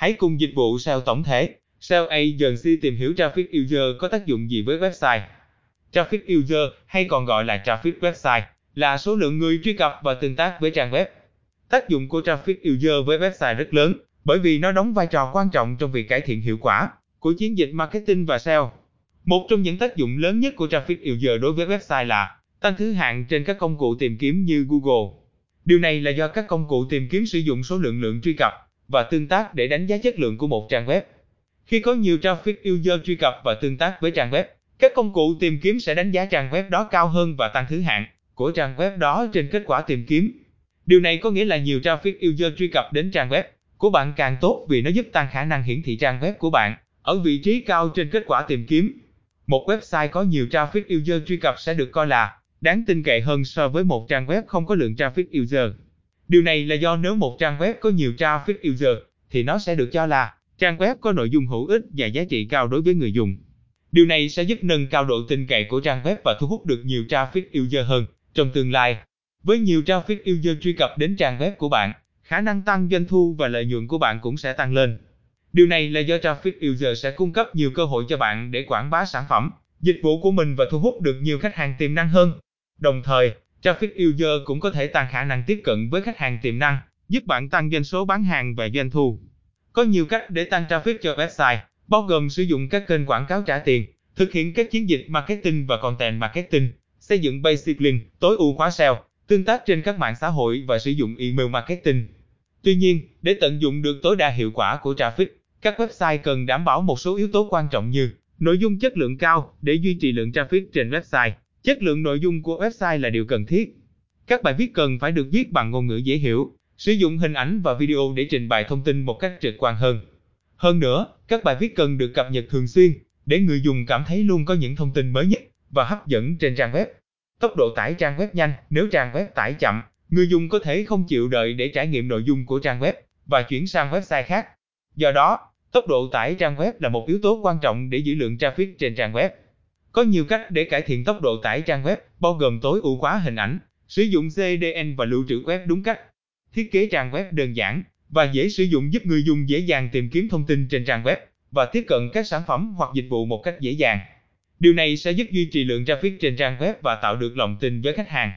Hãy cùng dịch vụ SEO tổng thể, SEO Agency tìm hiểu Traffic User có tác dụng gì với website. Traffic User, hay còn gọi là Traffic Website, là số lượng người truy cập và tương tác với trang web. Tác dụng của Traffic User với website rất lớn, bởi vì nó đóng vai trò quan trọng trong việc cải thiện hiệu quả của chiến dịch marketing và SEO. Một trong những tác dụng lớn nhất của Traffic User đối với website là tăng thứ hạng trên các công cụ tìm kiếm như Google. Điều này là do các công cụ tìm kiếm sử dụng số lượng lượng truy cập và tương tác để đánh giá chất lượng của một trang web. Khi có nhiều traffic user truy cập và tương tác với trang web, các công cụ tìm kiếm sẽ đánh giá trang web đó cao hơn và tăng thứ hạng của trang web đó trên kết quả tìm kiếm. Điều này có nghĩa là nhiều traffic user truy cập đến trang web của bạn càng tốt vì nó giúp tăng khả năng hiển thị trang web của bạn ở vị trí cao trên kết quả tìm kiếm. Một website có nhiều traffic user truy cập sẽ được coi là đáng tin cậy hơn so với một trang web không có lượng traffic user. Điều này là do nếu một trang web có nhiều traffic user, thì nó sẽ được cho là trang web có nội dung hữu ích và giá trị cao đối với người dùng. Điều này sẽ giúp nâng cao độ tin cậy của trang web và thu hút được nhiều traffic user hơn trong tương lai. Với nhiều traffic user truy cập đến trang web của bạn, khả năng tăng doanh thu và lợi nhuận của bạn cũng sẽ tăng lên. Điều này là do traffic user sẽ cung cấp nhiều cơ hội cho bạn để quảng bá sản phẩm, dịch vụ của mình và thu hút được nhiều khách hàng tiềm năng hơn. Đồng thời, traffic user cũng có thể tăng khả năng tiếp cận với khách hàng tiềm năng, giúp bạn tăng doanh số bán hàng và doanh thu. Có nhiều cách để tăng traffic cho website, bao gồm sử dụng các kênh quảng cáo trả tiền, thực hiện các chiến dịch marketing và content marketing, xây dựng basic link, tối ưu hóa SEO, tương tác trên các mạng xã hội và sử dụng email marketing. Tuy nhiên, để tận dụng được tối đa hiệu quả của traffic, các website cần đảm bảo một số yếu tố quan trọng như nội dung chất lượng cao để duy trì lượng traffic trên website. Chất lượng nội dung của website là điều cần thiết. Các bài viết cần phải được viết bằng ngôn ngữ dễ hiểu, sử dụng hình ảnh và video để trình bày thông tin một cách trực quan hơn. Hơn nữa, các bài viết cần được cập nhật thường xuyên để người dùng cảm thấy luôn có những thông tin mới nhất và hấp dẫn trên trang web. Tốc độ tải trang web nhanh, nếu trang web tải chậm, người dùng có thể không chịu đợi để trải nghiệm nội dung của trang web và chuyển sang website khác. Do đó, tốc độ tải trang web là một yếu tố quan trọng để giữ lượng traffic trên trang web. Có nhiều cách để cải thiện tốc độ tải trang web, bao gồm tối ưu hóa hình ảnh, sử dụng CDN và lưu trữ web đúng cách. Thiết kế trang web đơn giản và dễ sử dụng giúp người dùng dễ dàng tìm kiếm thông tin trên trang web và tiếp cận các sản phẩm hoặc dịch vụ một cách dễ dàng. Điều này sẽ giúp duy trì lượng traffic trên trang web và tạo được lòng tin với khách hàng.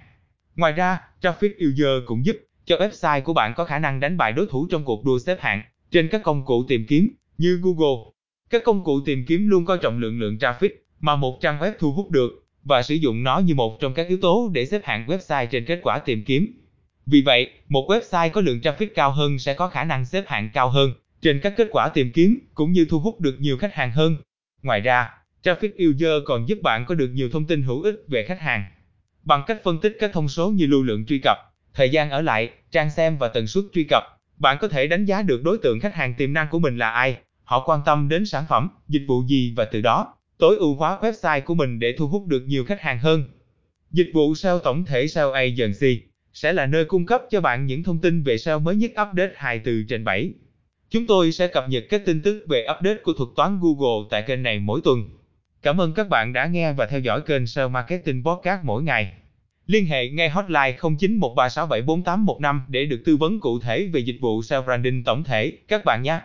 Ngoài ra, traffic user cũng giúp cho website của bạn có khả năng đánh bại đối thủ trong cuộc đua xếp hạng trên các công cụ tìm kiếm như Google. Các công cụ tìm kiếm luôn coi trọng lượng lượng traffic mà một trang web thu hút được và sử dụng nó như một trong các yếu tố để xếp hạng website trên kết quả tìm kiếm. Vì vậy, một website có lượng traffic cao hơn sẽ có khả năng xếp hạng cao hơn trên các kết quả tìm kiếm cũng như thu hút được nhiều khách hàng hơn. Ngoài ra, traffic user còn giúp bạn có được nhiều thông tin hữu ích về khách hàng. Bằng cách phân tích các thông số như lưu lượng truy cập, thời gian ở lại, trang xem và tần suất truy cập, bạn có thể đánh giá được đối tượng khách hàng tiềm năng của mình là ai, họ quan tâm đến sản phẩm, dịch vụ gì và từ đó tối ưu hóa website của mình để thu hút được nhiều khách hàng hơn. Dịch vụ SEO tổng thể SEO Agency sẽ là nơi cung cấp cho bạn những thông tin về SEO mới nhất update 24 trên 7. Chúng tôi sẽ cập nhật các tin tức về update của thuật toán Google tại kênh này mỗi tuần. Cảm ơn các bạn đã nghe và theo dõi kênh SEO Marketing Podcast mỗi ngày. Liên hệ ngay hotline 0913674815 để được tư vấn cụ thể về dịch vụ SEO branding tổng thể các bạn nhé.